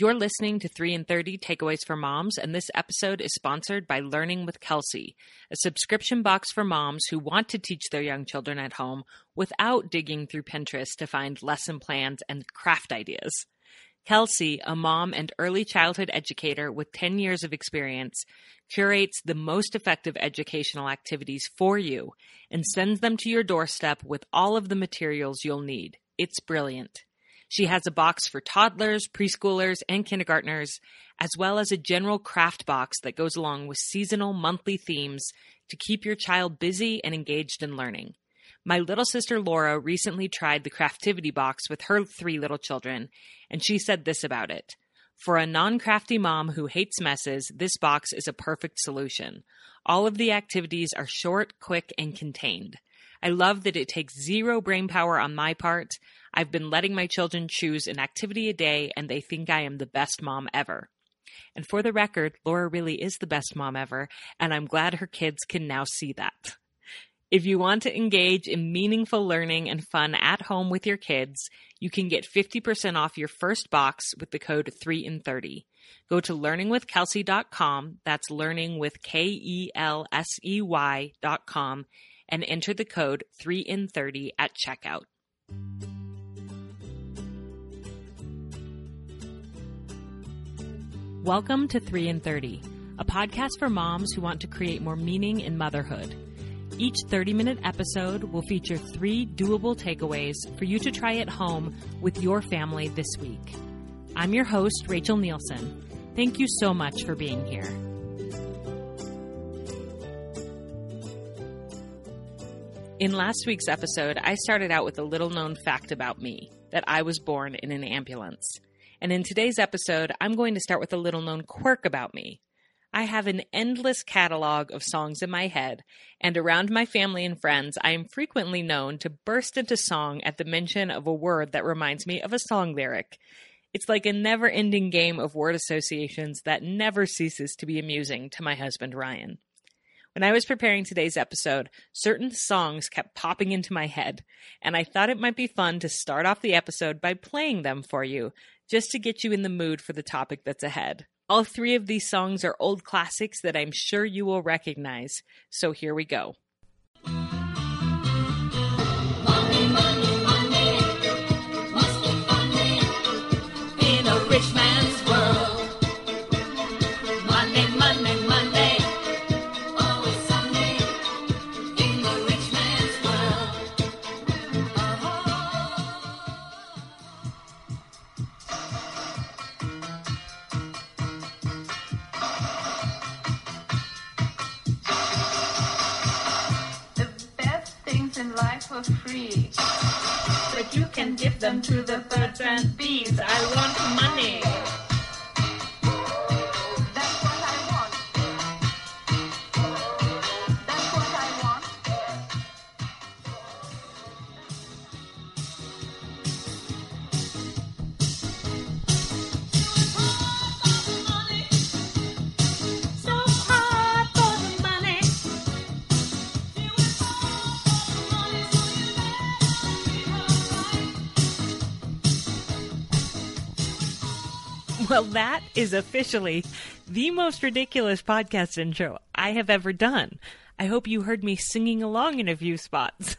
You're listening to 3 in 30 Takeaways for Moms, and this episode is sponsored by Learning with Kelsey, a subscription box for moms who want to teach their young children at home without digging through Pinterest to find lesson plans and craft ideas. Kelsey, a mom and early childhood educator with 10 years of experience, curates the most effective educational activities for you and sends them to your doorstep with all of the materials you'll need. It's brilliant. She has a box for toddlers, preschoolers, and kindergartners, as well as a general craft box that goes along with seasonal monthly themes to keep your child busy and engaged in learning. My little sister Laura recently tried the Craftivity box with her three little children, and she said this about it. For a non crafty mom who hates messes, this box is a perfect solution. All of the activities are short, quick, and contained. I love that it takes zero brain power on my part. I've been letting my children choose an activity a day, and they think I am the best mom ever. And for the record, Laura really is the best mom ever, and I'm glad her kids can now see that. If you want to engage in meaningful learning and fun at home with your kids, you can get 50% off your first box with the code 3 in 30. Go to learningwithkelsey.com, that's learning with K E L S E Y.com, and enter the code 3 in 30 at checkout. Welcome to 3 in 30, a podcast for moms who want to create more meaning in motherhood. Each 30 minute episode will feature three doable takeaways for you to try at home with your family this week. I'm your host, Rachel Nielson. Thank you so much for being here. In last week's episode, I started out with a little known fact about me that I was born in an ambulance. And in today's episode, I'm going to start with a little known quirk about me. I have an endless catalog of songs in my head, and around my family and friends, I am frequently known to burst into song at the mention of a word that reminds me of a song lyric. It's like a never ending game of word associations that never ceases to be amusing to my husband Ryan. When I was preparing today's episode, certain songs kept popping into my head, and I thought it might be fun to start off the episode by playing them for you just to get you in the mood for the topic that's ahead. All three of these songs are old classics that I'm sure you will recognize, so here we go. Life for free. But you can give them to the birds and bees. I want money. That is officially the most ridiculous podcast intro I have ever done. I hope you heard me singing along in a few spots.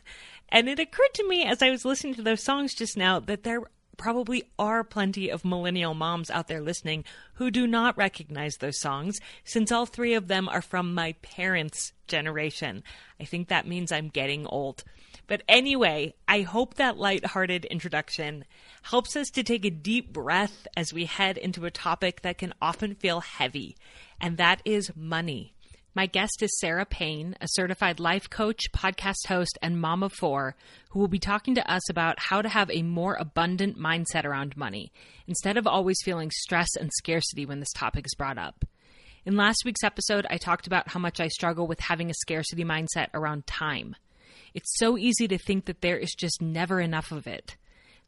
And it occurred to me as I was listening to those songs just now that there probably are plenty of millennial moms out there listening who do not recognize those songs, since all three of them are from my parents' generation. I think that means I'm getting old. But anyway, I hope that lighthearted introduction helps us to take a deep breath as we head into a topic that can often feel heavy, and that is money. My guest is Sara Payne, a certified life coach, podcast host, and mom of four, who will be talking to us about how to have a more abundant mindset around money, instead of always feeling stress and scarcity when this topic is brought up. In last week's episode, I talked about how much I struggle with having a scarcity mindset around time. It's so easy to think that there is just never enough of it.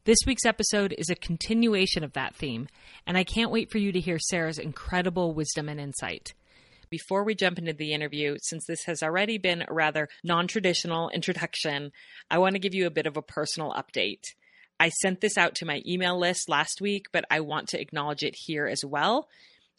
This week's episode is a continuation of that theme, and I can't wait for you to hear Sara's incredible wisdom and insight. Before we jump into the interview, since this has already been a rather non traditional introduction, I want to give you a bit of a personal update. I sent this out to my email list last week, but I want to acknowledge it here as well.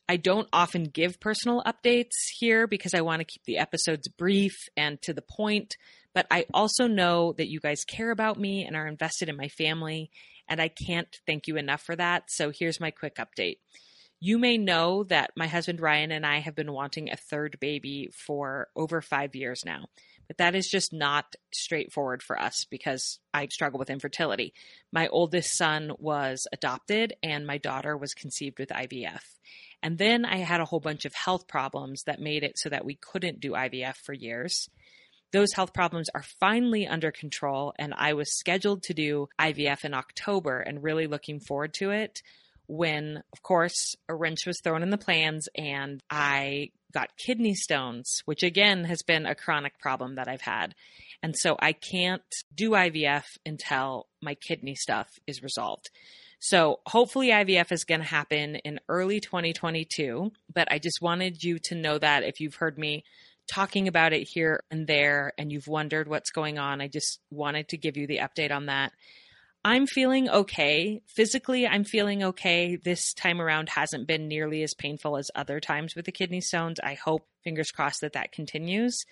I don't often give personal updates here because I want to keep the episodes brief and to the point, but I also know that you guys care about me and are invested in my family, and I can't thank you enough for that. So here's my quick update. You may know that my husband Ryan and I have been wanting a third baby for over five years now. But that is just not straightforward for us because I struggle with infertility. My oldest son was adopted, and my daughter was conceived with IVF. And then I had a whole bunch of health problems that made it so that we couldn't do IVF for years. Those health problems are finally under control, and I was scheduled to do IVF in October and really looking forward to it when, of course, a wrench was thrown in the plans and I got kidney stones, which again has been a chronic problem that I've had. And so I can't do IVF until my kidney stuff is resolved. So hopefully IVF is going to happen in early 2022, but I just wanted you to know that if you've heard me talking about it here and there and you've wondered what's going on, I just wanted to give you the update on that. I'm feeling okay. Physically, I'm feeling okay. This time around hasn't been nearly as painful as other times with the kidney stones. I hope, fingers crossed, that that continues.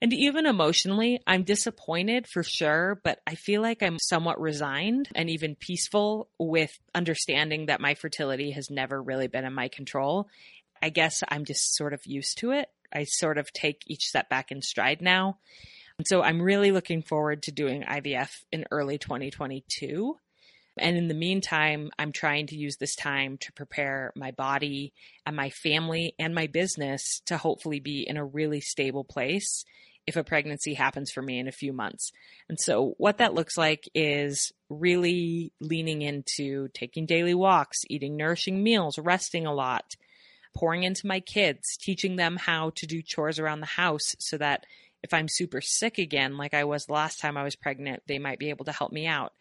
And even emotionally, I'm disappointed for sure, but I feel like I'm somewhat resigned and even peaceful with understanding that my fertility has never really been in my control. I guess I'm just sort of used to it. I sort of take each setback in stride now. So I'm really looking forward to doing IVF in early 2022. And in the meantime, I'm trying to use this time to prepare my body and my family and my business to hopefully be in a really stable place if a pregnancy happens for me in a few months. And so, what that looks like is really leaning into taking daily walks, eating nourishing meals, resting a lot, pouring into my kids, teaching them how to do chores around the house so that if I'm super sick again, like I was last time I was pregnant, they might be able to help me out.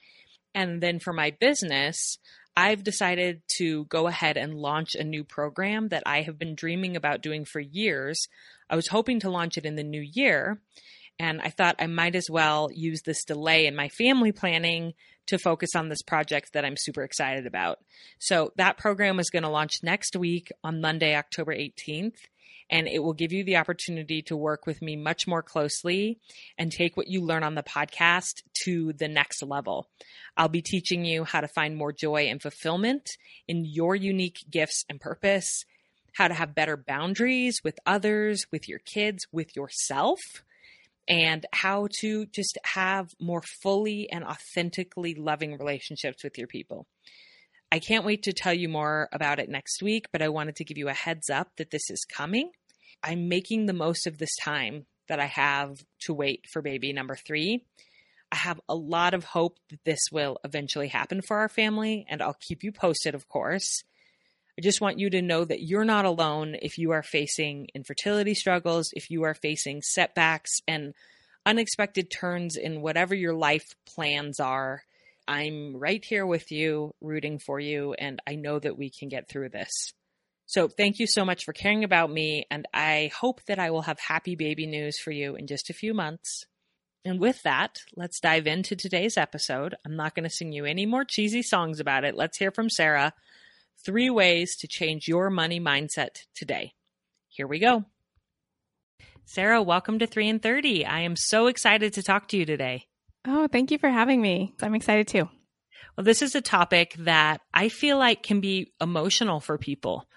And then for my business, I've decided to go ahead and launch a new program that I have been dreaming about doing for years. I was hoping to launch it in the new year, and I thought I might as well use this delay in my family planning to focus on this project that I'm super excited about. So that program is going to launch next week on Monday, October 18th and it will give you the opportunity to work with me much more closely and take what you learn on the podcast to the next level. I'll be teaching you how to find more joy and fulfillment in your unique gifts and purpose, how to have better boundaries with others, with your kids, with yourself. And how to just have more fully and authentically loving relationships with your people. I can't wait to tell you more about it next week, but I wanted to give you a heads up that this is coming. I'm making the most of this time that I have to wait for baby number three. I have a lot of hope that this will eventually happen for our family, and I'll keep you posted, of course. I just want you to know that you're not alone if you are facing infertility struggles, if you are facing setbacks and unexpected turns in whatever your life plans are. I'm right here with you, rooting for you, and I know that we can get through this. So, thank you so much for caring about me, and I hope that I will have happy baby news for you in just a few months. And with that, let's dive into today's episode. I'm not going to sing you any more cheesy songs about it. Let's hear from Sara. Three ways to change your money mindset today. Here we go. Sara, welcome to 3 in 30. I am so excited to talk to you today. Oh, thank you for having me. I'm excited too. Well, this is a topic that I feel like can be emotional for people.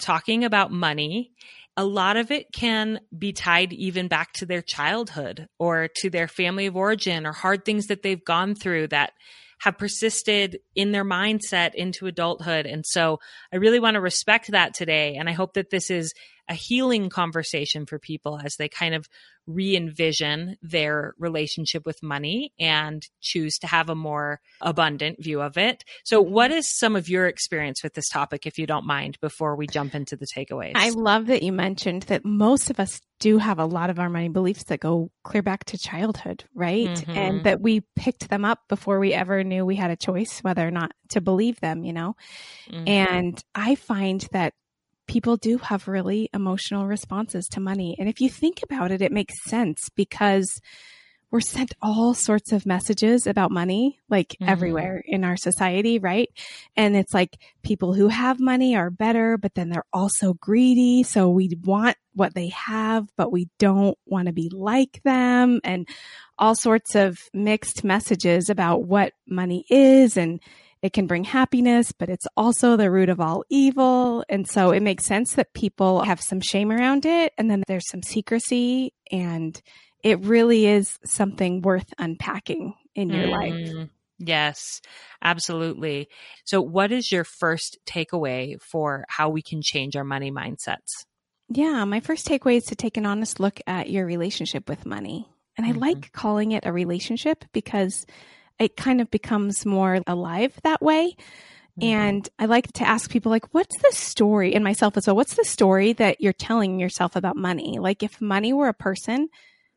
Talking about money, a lot of it can be tied even back to their childhood or to their family of origin or hard things that they've gone through that have persisted in their mindset into adulthood. And so I really want to respect that today. And I hope that this is a healing conversation for people as they kind of re envision their relationship with money and choose to have a more abundant view of it. So, what is some of your experience with this topic, if you don't mind, before we jump into the takeaways? I love that you mentioned that most of us do have a lot of our money beliefs that go clear back to childhood, right? Mhm. And that we picked them up before we ever knew we had a choice whether or not to believe them, you know? Mhm. And I find that people do have really emotional responses to money. And if you think about it, it makes sense because we're sent all sorts of messages about money, like Mhm. everywhere in our society, right? And it's like people who have money are better, but then they're also greedy. So we want what they have, but we don't want to be like them and all sorts of mixed messages about what money is and it can bring happiness, but it's also the root of all evil. And so it makes sense that people have some shame around it. And then there's some secrecy and it really is something worth unpacking in your life. Mm, Yes, absolutely. So, what is your first takeaway for how we can change our money mindsets? Yeah, my first takeaway is to take an honest look at your relationship with money. And I Mhm. like calling it a relationship because it kind of becomes more alive that way. And I like to ask people like, what's the story and myself as well? What's the story that you're telling yourself about money? Like if money were a person,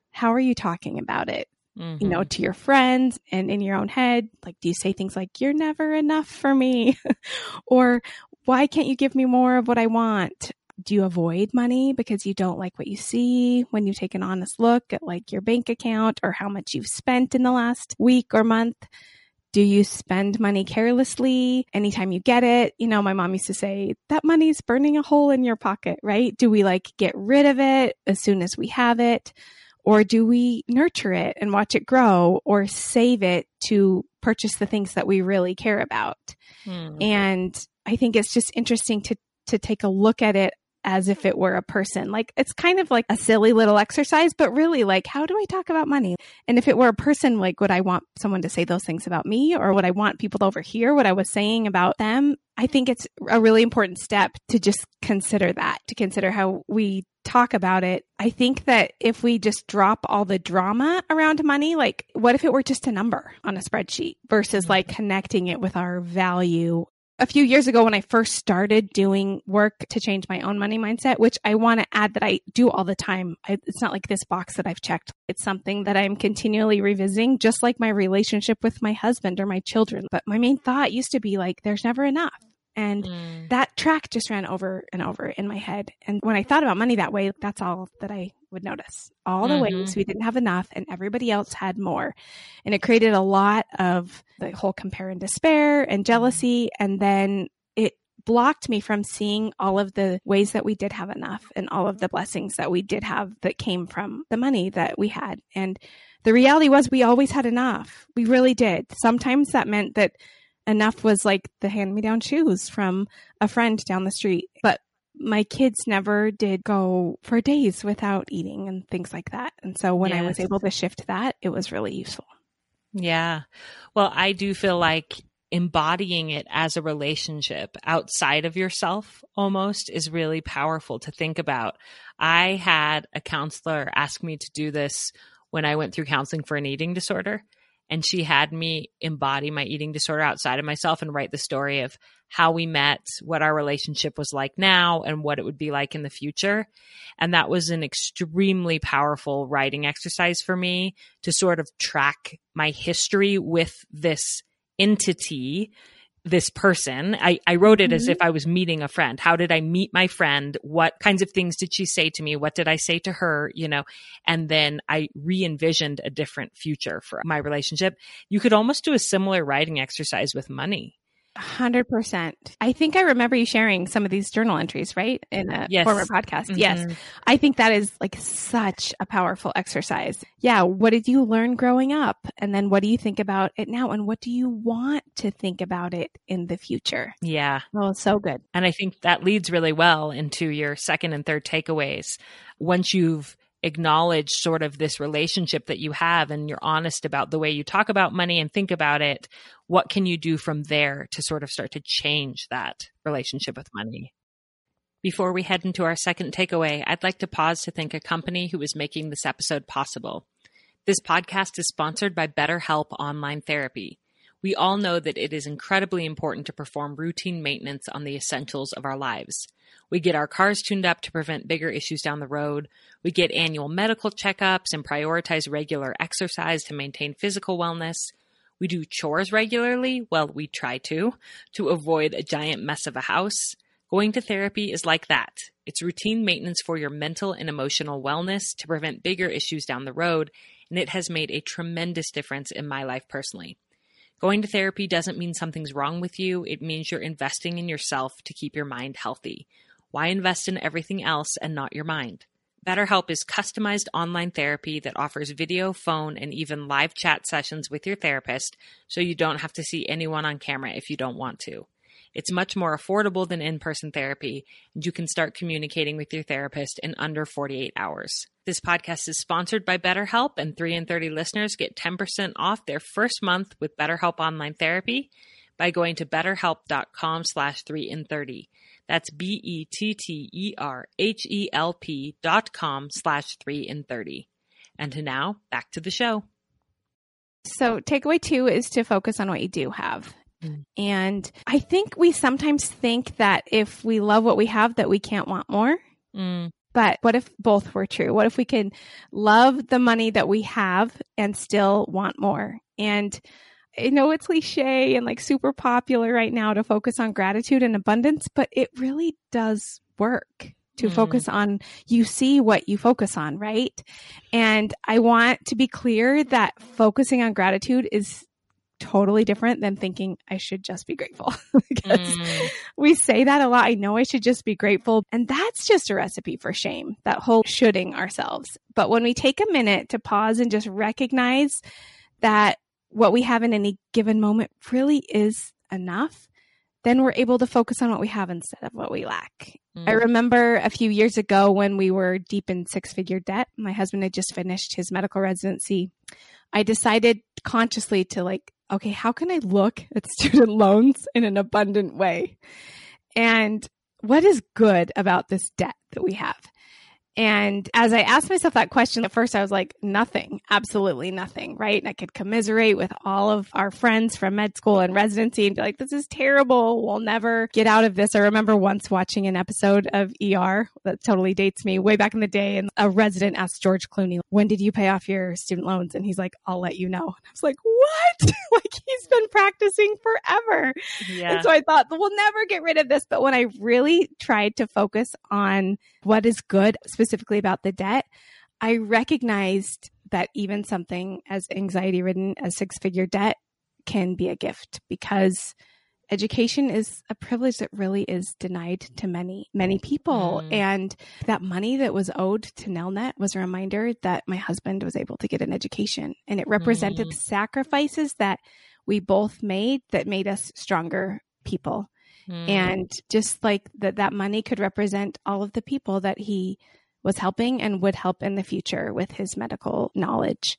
how are you talking about it? Mhm. You know, to your friends and in your own head? Like, do you say things like, you're never enough for me? or why can't you give me more of what I want? Do you avoid money because you don't like what you see when you take an honest look at like your bank account or how much you've spent in the last week or month? Do you spend money carelessly anytime you get it? You know, my mom used to say that money's burning a hole in your pocket, right? Do we like get rid of it as soon as we have it? Or do we nurture it and watch it grow or save it to purchase the things that we really care about? Mm. And I think it's just interesting to, to take a look at it as if it were a person. Like it's kind of like a silly little exercise, but really like, how do I talk about money? And if it were a person, like, would I want someone to say those things about me or would I want people to overhear what I was saying about them? I think it's a really important step to just consider that, to consider how we talk about it. I think that if we just drop all the drama around money, like what if it were just a number on a spreadsheet versus like mm-hmm. connecting it with our value a few years ago when I first started doing work to change my own money mindset, which I want to add that I do all the time. I, it's not like this box that I've checked. It's something that I'm continually revisiting, just like my relationship with my husband or my children. But my main thought used to be like, there's never enough. And Mm. that track just ran over and over in my head. And when I thought about money that way, that's all that I would notice. All the Mhm. ways we didn't have enough and everybody else had more. And it created a lot of the whole compare and despair and jealousy. And then it blocked me from seeing all of the ways that we did have enough and all of the blessings that we did have that came from the money that we had. And the reality was we always had enough. We really did. Sometimes that meant that enough was like the hand me down shoes from a friend down the street. But my kids never did go for days without eating and things like that. And so when I was able to shift that, it was really useful. Yeah. Well, I do feel like embodying it as a relationship outside of yourself almost is really powerful to think about. I had a counselor ask me to do this when I went through counseling for an eating disorder. And she had me embody my eating disorder outside of myself and write the story of how we met, what our relationship was like now, and what it would be like in the future. And that was an extremely powerful writing exercise for me to sort of track my history with this entity, this person. I, I wrote it as Mhm. if I was meeting a friend. How did I meet my friend? What kinds of things did she say to me? What did I say to her? You know, and then I re envisioned a different future for my relationship. You could almost do a similar writing exercise with money. Hundred percent. I think I remember you sharing some of these journal entries, right? In a Yes. former podcast. Yes. Mhm. I think that is like such a powerful exercise. Yeah. What did you learn growing up? And then what do you think about it now? And what do you want to think about it in the future? Yeah. Oh, so good. And I think that leads really well into your second and third takeaways. Once you've acknowledged sort of this relationship that you have and you're honest about the way you talk about money and think about it, what can you do from there to sort of start to change that relationship with money? Before we head into our second takeaway, I'd like to pause to thank a company who is making this episode possible. This podcast is sponsored by BetterHelp Online Therapy. We all know that it is incredibly important to perform routine maintenance on the essentials of our lives. We get our cars tuned up to prevent bigger issues down the road. We get annual medical checkups and prioritize regular exercise to maintain physical wellness. We do chores regularly, well, we try to, to avoid a giant mess of a house. Going to therapy is like that. It's routine maintenance for your mental and emotional wellness to prevent bigger issues down the road, and it has made a tremendous difference in my life personally. Going to therapy doesn't mean something's wrong with you, it means you're investing in yourself to keep your mind healthy. Why invest in everything else and not your mind? BetterHelp is customized online therapy that offers video, phone, and even live chat sessions with your therapist, so you don't have to see anyone on camera if you don't want to. It's much more affordable than in person therapy, and you can start communicating with your therapist in under 48 hours. This podcast is sponsored by BetterHelp, and 3 in 30 listeners get 10% off their first month with BetterHelp Online Therapy by going to betterhelp.com slash 3 in 30. That's E B-E-T-T-E-R-H-E-L-P dot com slash 3 in 30. And now, back to the show. So, takeaway two is to focus on what you do have. Mm. And I think we sometimes think that if we love what we have, that we can't want more. Mm, But what if both were true? What if we can love the money that we have and still want more? And I know it's cliche and like super popular right now to focus on gratitude and abundance, but it really does work to Mm. focus on you see what you focus on, right? And I want to be clear that focusing on gratitude is totally different than thinking I should just be grateful. because mm, we say that a lot. I know I should just be grateful. And that's just a recipe for shame, that whole shoulding ourselves. But when we take a minute to pause and just recognize that what we have in any given moment really is enough, then we're able to focus on what we have instead of what we lack. mm. I remember a few years ago when we were deep in six figure debt. My husband had just finished his medical residency. I decided consciously to like, okay, how can I look at student loans in an abundant way? And what is good about this debt that we have? And as I asked myself that question, at first I was like, nothing, absolutely nothing, right? And I could commiserate with all of our friends from med school and residency and be like, this is terrible. We'll never get out of this. I remember once watching an episode of ER that totally dates me way back in the day. And a resident asked George Clooney, when did you pay off your student loans? And he's like, I'll let you know. And I was like, what? like he's been practicing forever. yeah. And so I thought, we'll never get rid of this. But when I really tried to focus on what is good, specifically about the debt, I recognized that even something as anxiety ridden as six figure debt can be a gift because education is a privilege that really is denied to many, many people. Mm. And that money that was owed to Nelnet was a reminder that my husband was able to get an education and it represented Mm. sacrifices that we both made that made us stronger people Mm. and just like that that money could represent all of the people that he was helping and would help in the future with his medical knowledge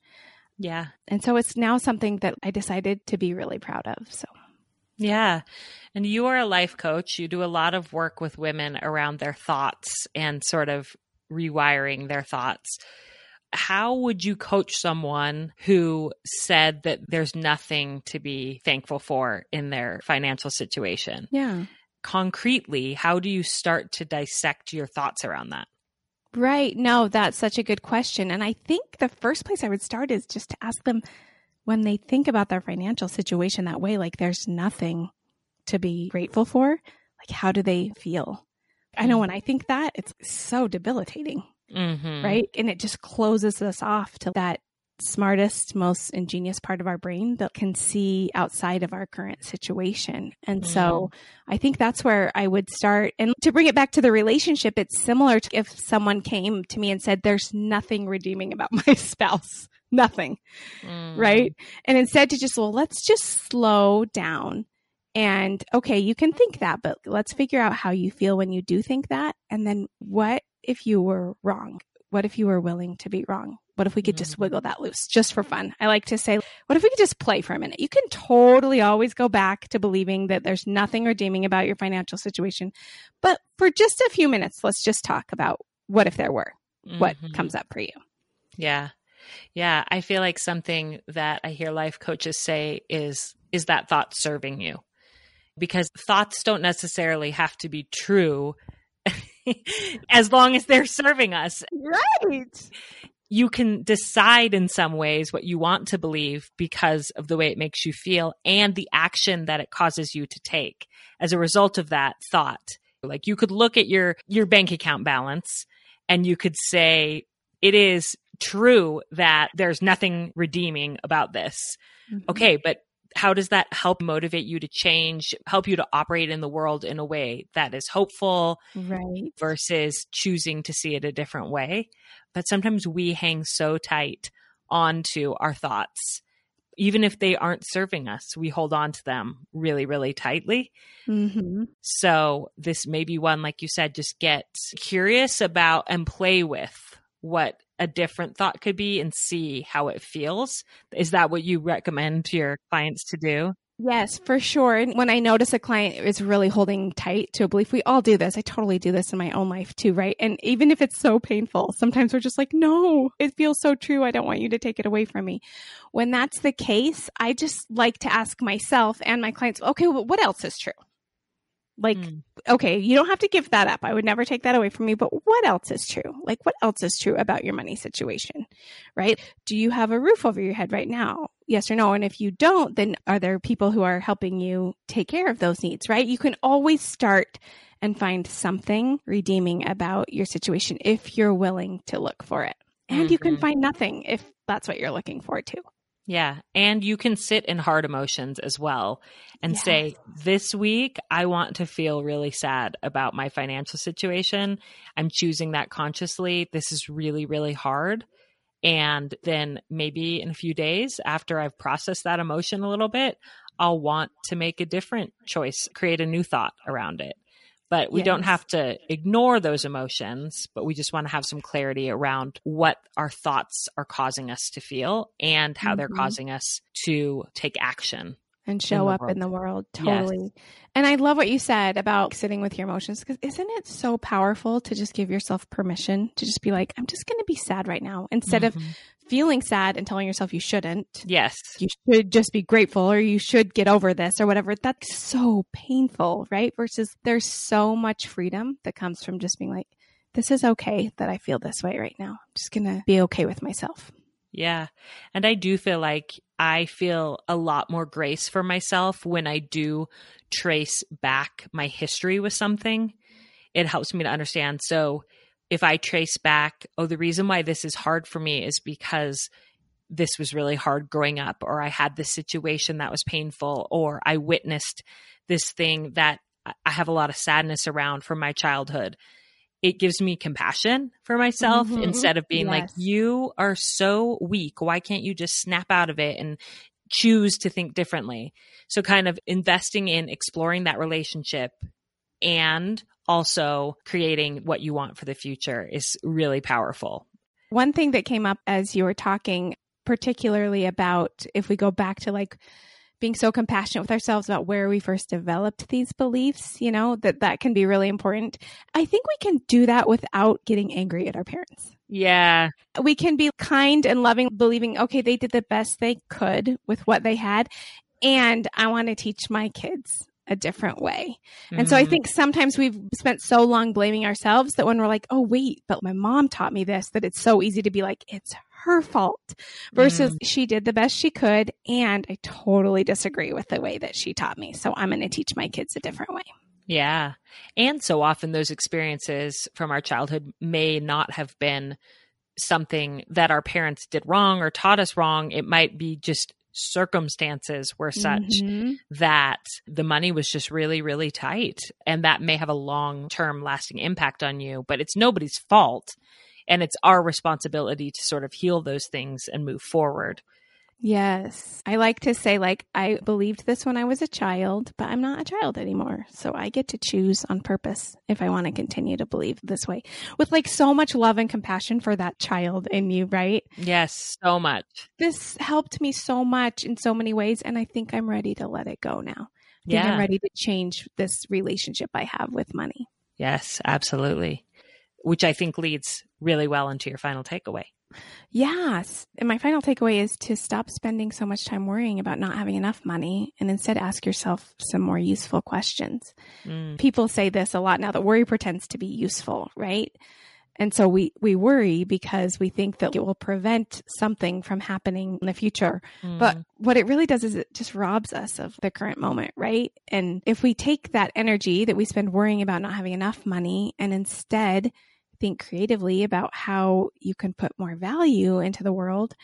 yeah. and so it's now something that i decided to be really proud of so Yeah. And you are a life coach. You do a lot of work with women around their thoughts and sort of rewiring their thoughts. How would you coach someone who said that there's nothing to be thankful for in their financial situation? yeah. Concretely, how do you start to dissect your thoughts around that? right. No that's such a good question. And i think the first place i would start is just to ask them when they think about their financial situation that way like there's nothing to be grateful for. Like how do they feel? I know mm-hmm. when i think that it's so debilitating Mm-hmm. right? And it just closes us off to that smartest, most ingenious part of our brain that can see outside of our current situation. And so I think that's where I would start. And to bring it back to the relationship, it's similar to if someone came to me and said, There's nothing redeeming about my spouse, nothing, Mm. right? And instead to just, well, let's just slow down. And okay, you can think that, but let's figure out how you feel when you do think that. And then what if you were wrong? What if you were willing to be wrong? What if we could just Mhm. wiggle that loose just for fun? I like to say, what if we could just play for a minute? You can totally always go back to believing that there's nothing redeeming about your financial situation. But for just a few minutes, let's just talk about what if there were? What Mhm. comes up for you? Yeah. Yeah. I feel like something that I hear life coaches say is, is that thought serving you? Because thoughts don't necessarily have to be true as long as they're serving us. Right. You can decide in some ways what you want to believe because of the way it makes you feel and the action that it causes you to take as a result of that thought. Like you could look at your your bank account balance and you could say it is true that there's nothing redeeming about this. Mhm. Okay, but how does that help motivate you to change, help you to operate in the world in a way that is hopeful Right. versus choosing to see it a different way? But sometimes we hang so tight onto our thoughts. Even if they aren't serving us, we hold on to them really, really tightly. hmm So this may be one, like you said, just get curious about and play with what a different thought could be and see how it feels. Is that what you recommend to your clients to do? Yes, for sure. And when I notice a client is really holding tight to a belief, we all do this. I totally do this in my own life too, right? And even if it's so painful, sometimes we're just like, no, it feels so true. I don't want you to take it away from me. When that's the case, I just like to ask myself and my clients, okay, well, what else is true? Like, Mm. okay, you don't have to give that up. I would never take that away from you, but what else is true? Like, what else is true about your money situation, right? Do you have a roof over your head right now? Yes or no? And if you don't, then are there people who are helping you take care of those needs, right? You can always start and find something redeeming about your situation if you're willing to look for it. And you can Mhm. find nothing if that's what you're looking for too. Yeah. And you can sit in hard emotions as well and say, this week, I want to feel really sad about my financial situation. I'm choosing that consciously. This is really, really hard. And then maybe in a few days after I've processed that emotion a little bit, I'll want to make a different choice, create a new thought around it. But we don't have to ignore those emotions, but we just want to have some clarity around what our thoughts are causing us to feel and how they're Mhm. causing us to take action. and show the up in the world Yes. totally and i love what you said about sitting with your emotions because isn't it so powerful to just give yourself permission to just be like i'm just going to be sad right now instead of Mhm. Feeling sad and telling yourself you shouldn't yes. you should just be grateful or you should get over this or whatever that's so painful right versus there's so much freedom that comes from just being like this is okay that i feel this way right now i'm just going to be okay with myself Yeah. And I do feel like I feel a lot more grace for myself when I do trace back my history with something. It helps me to understand. So if I trace back, oh, the reason why this is hard for me is because this was really hard growing up, or I had this situation that was painful, or I witnessed this thing that I- have a lot of sadness around from my childhood. It gives me compassion for myself Mhm. instead of being like, you are so weak. Why can't you just snap out of it and choose to think differently? So, kind of investing in exploring that relationship and also creating what you want for the future is really powerful. One thing that came up as you were talking, particularly about if we go back to like being so compassionate with ourselves about where we first developed these beliefs, you know, that that can be really important. I think we can do that without getting angry at our parents. Yeah. We can be kind and loving, believing, okay, they did the best they could with what they had. And I want to teach my kids a different way. And so I Mhm. think sometimes we've spent so long blaming ourselves that when we're like, oh, wait, but my mom taught me this, that it's so easy to be like, it's her fault versus she did the best she could. And I totally disagree with the way that she taught me. So I'm going to teach my kids a different way. Yeah. And so often those experiences from our childhood may not have been something that our parents did wrong or taught us wrong. It might be just circumstances were such Mhm. that the money was just really, really tight. And that may have a long term lasting impact on you, but it's nobody's fault. And it's our responsibility to sort of heal those things and move forward. Yes. I like to say, like, I believed this when I was a child, but I'm not a child anymore. So I get to choose on purpose if I want to continue to believe this way with like so much love and compassion for that child in you, right? Yes, so much. This helped me so much in so many ways. And I think I'm ready to let it go now. I think Yeah. I'm ready to change this relationship I have with money. Yes, absolutely. Which I think leads really well into your final takeaway. Yes. And my final takeaway is to stop spending so much time worrying about not having enough money and instead ask yourself some more useful questions. Mm. People say this a lot now that worry pretends to be useful, right? And so we, we worry because we think that it will prevent something from happening in the future. But Mm. what it really does is it just robs us of the current moment, right? And if we take that energy that we spend worrying about not having enough money and instead think creatively about how you can put more value into the world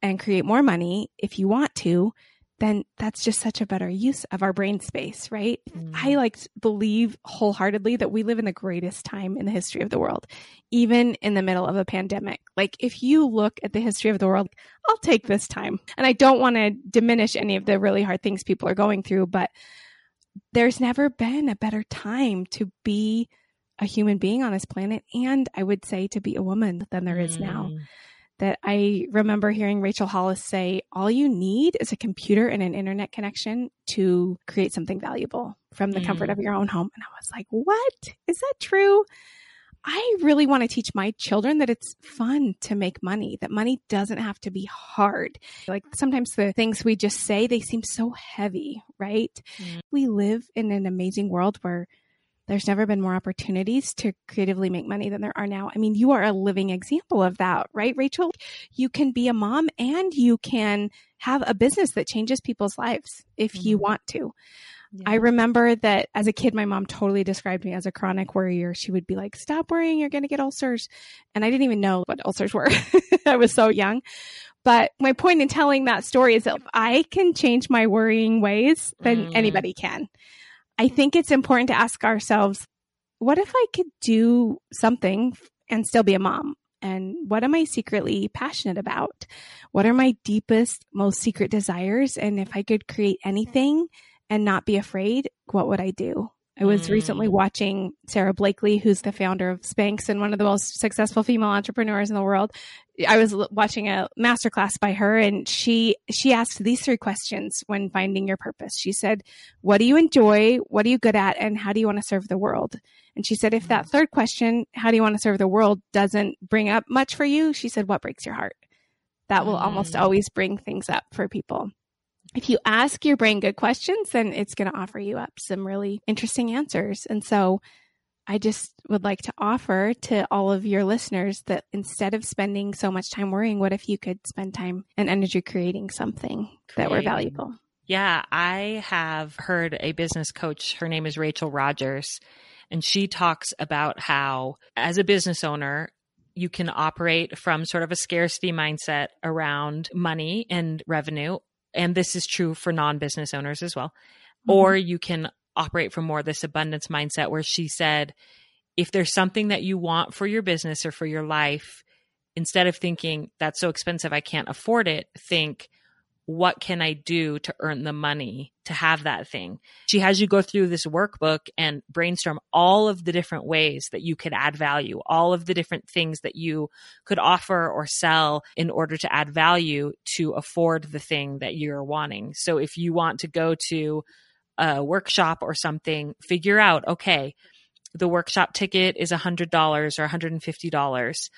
and create more money if you want to, then that's just such a better use of our brain space, right? Mm. I like to believe wholeheartedly that we live in the greatest time in the history of the world, even in the middle of a pandemic. Like if you look at the history of the world, I'll take this time. And I don't want to diminish any of the really hard things people are going through, but there's never been a better time to be a human being on this planet and I would say to be a woman than there is now Mm. that I remember hearing Rachel Hollis say, all you need is a computer and an internet connection to create something valuable from the comfort Mm. of your own home. And I was like, what? Is that true? I really want to teach my children that it's fun to make money, that money doesn't have to be hard. Like sometimes the things we just say, they seem so heavy, right? Mm. We live in an amazing world where there's never been more opportunities to creatively make money than there are now. I mean, you are a living example of that, right, Rachel? You can be a mom and you can have a business that changes people's lives if you Mhm. want to. Yeah. I remember that as a kid, my mom totally described me as a chronic worrier. She would be like, Stop worrying, you're going to get ulcers. And I didn't even know what ulcers were. I was so young. But my point in telling that story is that if I can change my worrying ways, then Mm. anybody can. I think it's important to ask ourselves, what if I could do something and still be a mom? And what am I secretly passionate about? What are my deepest, most secret desires? And if I could create anything and not be afraid, what would I do? I was Mm. recently watching Sara Blakely, who's the founder of Spanx and one of the most successful female entrepreneurs in the world. I was l- watching a masterclass by her and she she asked these three questions when finding your purpose. She said, "What do you enjoy? What are you good at? And how do you want to serve the world?" And she said, if that third question, "How do you want to serve the world?" doesn't bring up much for you, she said, "What breaks your heart?" That will almost Mm. always bring things up for people if you ask your brain good questions, then it's going to offer you up some really interesting answers. And so I just would like to offer to all of your listeners that instead of spending so much time worrying, what if you could spend time and energy creating something that were valuable? Yeah, I have heard a business coach, her name is Rachel Rogers, and she talks about how, as a business owner, you can operate from sort of a scarcity mindset around money and revenue. And this is true for non business owners as well. Mm-hmm. Or you can operate from more this abundance mindset where she said, if there's something that you want for your business or for your life, instead of thinking that's so expensive, I can't afford it, think, what can I do to earn the money to have that thing? She has you go through this workbook and brainstorm all of the different ways that you could add value, all of the different things that you could offer or sell in order to add value to afford the thing that you're wanting. So if you want to go to a workshop or something, figure out, okay, the workshop ticket is $100 or $150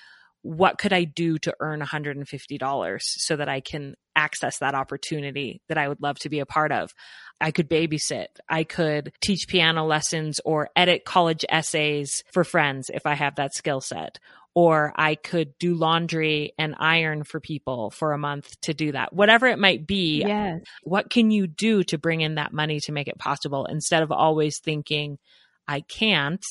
what could I do to earn $150 so that I can access that opportunity that I would love to be a part of? I could babysit. I could teach piano lessons or edit college essays for friends if I have that skill set. Or I could do laundry and iron for people for a month to do that. Whatever it might be, Yes. what can you do to bring in that money to make it possible instead of always thinking, I can't?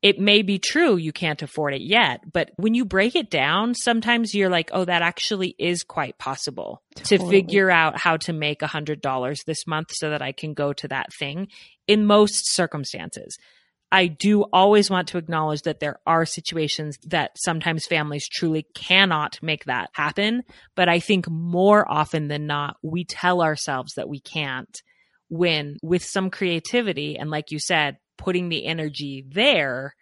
It may be true you can't afford it yet, but when you break it down, sometimes you're like, oh, that actually is quite possible to figure out how to make a hundred dollars this month so that I can go to that thing in most circumstances. I do always want to acknowledge that there are situations that sometimes families truly cannot make that happen. But I think more often than not, we tell ourselves that we can't when with some creativity and like you said, putting the energy there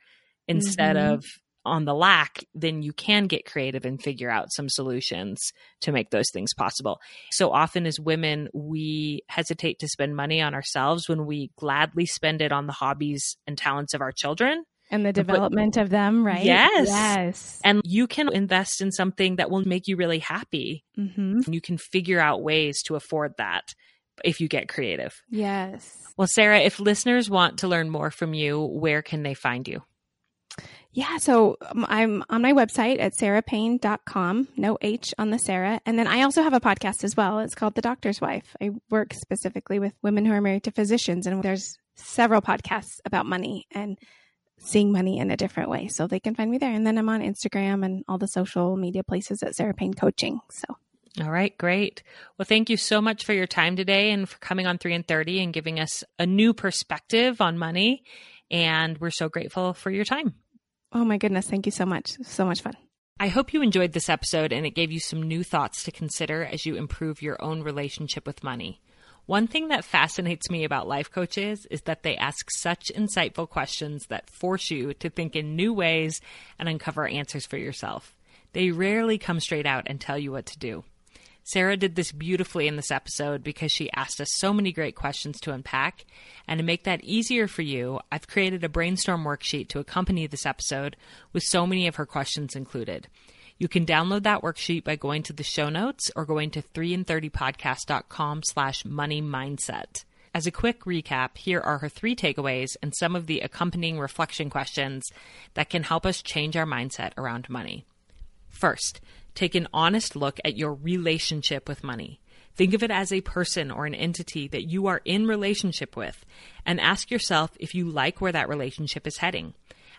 instead Mhm. of on the lack, then you can get creative and figure out some solutions to make those things possible. So often as women, we hesitate to spend money on ourselves when we gladly spend it on the hobbies and talents of our children. And the But- development of them, right? Yes. Yes. And you can invest in something that will make you really happy. Mm-hmm. And you can figure out ways to afford that if you get creative. Yes. Well, Sara, if listeners want to learn more from you, where can they find you? Yeah, so um, I'm on my website at sarapayne.com, no H on the Sara. And then I also have a podcast as well. It's called The Doctor's Wife. I work specifically with women who are married to physicians, and there's several podcasts about money. And seeing money in a different way. So they can find me there. And then I'm on Instagram and all the social media places at Sara Payne Coaching. So All right, great. Well, thank you so much for your time today and for coming on 3 in 30 and giving us a new perspective on money. And we're so grateful for your time. Oh my goodness. Thank you so much. So much fun. I hope you enjoyed this episode and it gave you some new thoughts to consider as you improve your own relationship with money. One thing that fascinates me about life coaches is that they ask such insightful questions that force you to think in new ways and uncover answers for yourself. They rarely come straight out and tell you what to do. Sara did this beautifully in this episode because she asked us so many great questions to unpack. And to make that easier for you, I've created a brainstorm worksheet to accompany this episode with so many of her questions included. You can download that worksheet by going to the show notes or going to 3in30podcast.com slash money mindset. As a quick recap, here are her three takeaways and some of the accompanying reflection questions that can help us change our mindset around money. First, take an honest look at your relationship with money. Think of it as a person or an entity that you are in relationship with and ask yourself if you like where that relationship is heading.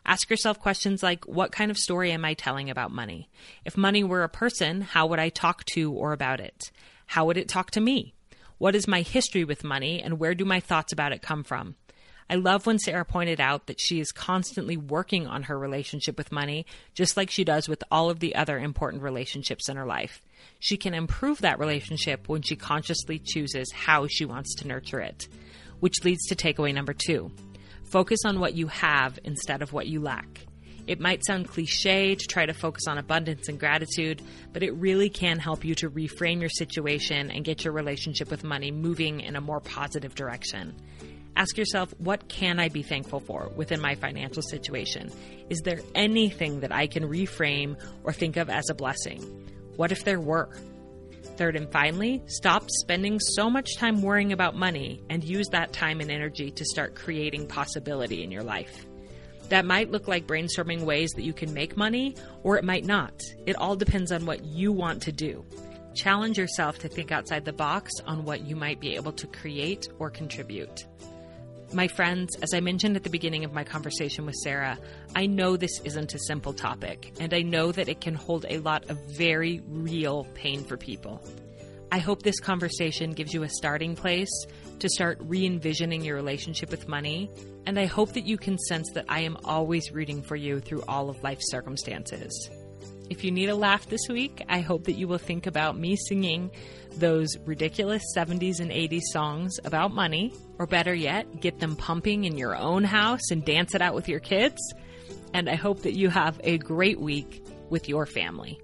Ask yourself questions like what kind of story am I telling about money? If money were a person, how would I talk to or about it? How would it talk to me? What is my history with money and where do my thoughts about it come from? I love when Sara pointed out that she is constantly working on her relationship with money, just like she does with all of the other important relationships in her life. She can improve that relationship when she consciously chooses how she wants to nurture it. Which leads to takeaway number two focus on what you have instead of what you lack. It might sound cliche to try to focus on abundance and gratitude, but it really can help you to reframe your situation and get your relationship with money moving in a more positive direction. Ask yourself, what can I be thankful for within my financial situation? Is there anything that I can reframe or think of as a blessing? What if there were? Third and finally, stop spending so much time worrying about money and use that time and energy to start creating possibility in your life. That might look like brainstorming ways that you can make money, or it might not. It all depends on what you want to do. Challenge yourself to think outside the box on what you might be able to create or contribute. My friends, as I mentioned at the beginning of my conversation with Sara, I know this isn't a simple topic, and I know that it can hold a lot of very real pain for people. I hope this conversation gives you a starting place to start re envisioning your relationship with money, and I hope that you can sense that I am always rooting for you through all of life's circumstances. If you need a laugh this week, I hope that you will think about me singing those ridiculous 70s and 80s songs about money, or better yet, get them pumping in your own house and dance it out with your kids. And I hope that you have a great week with your family.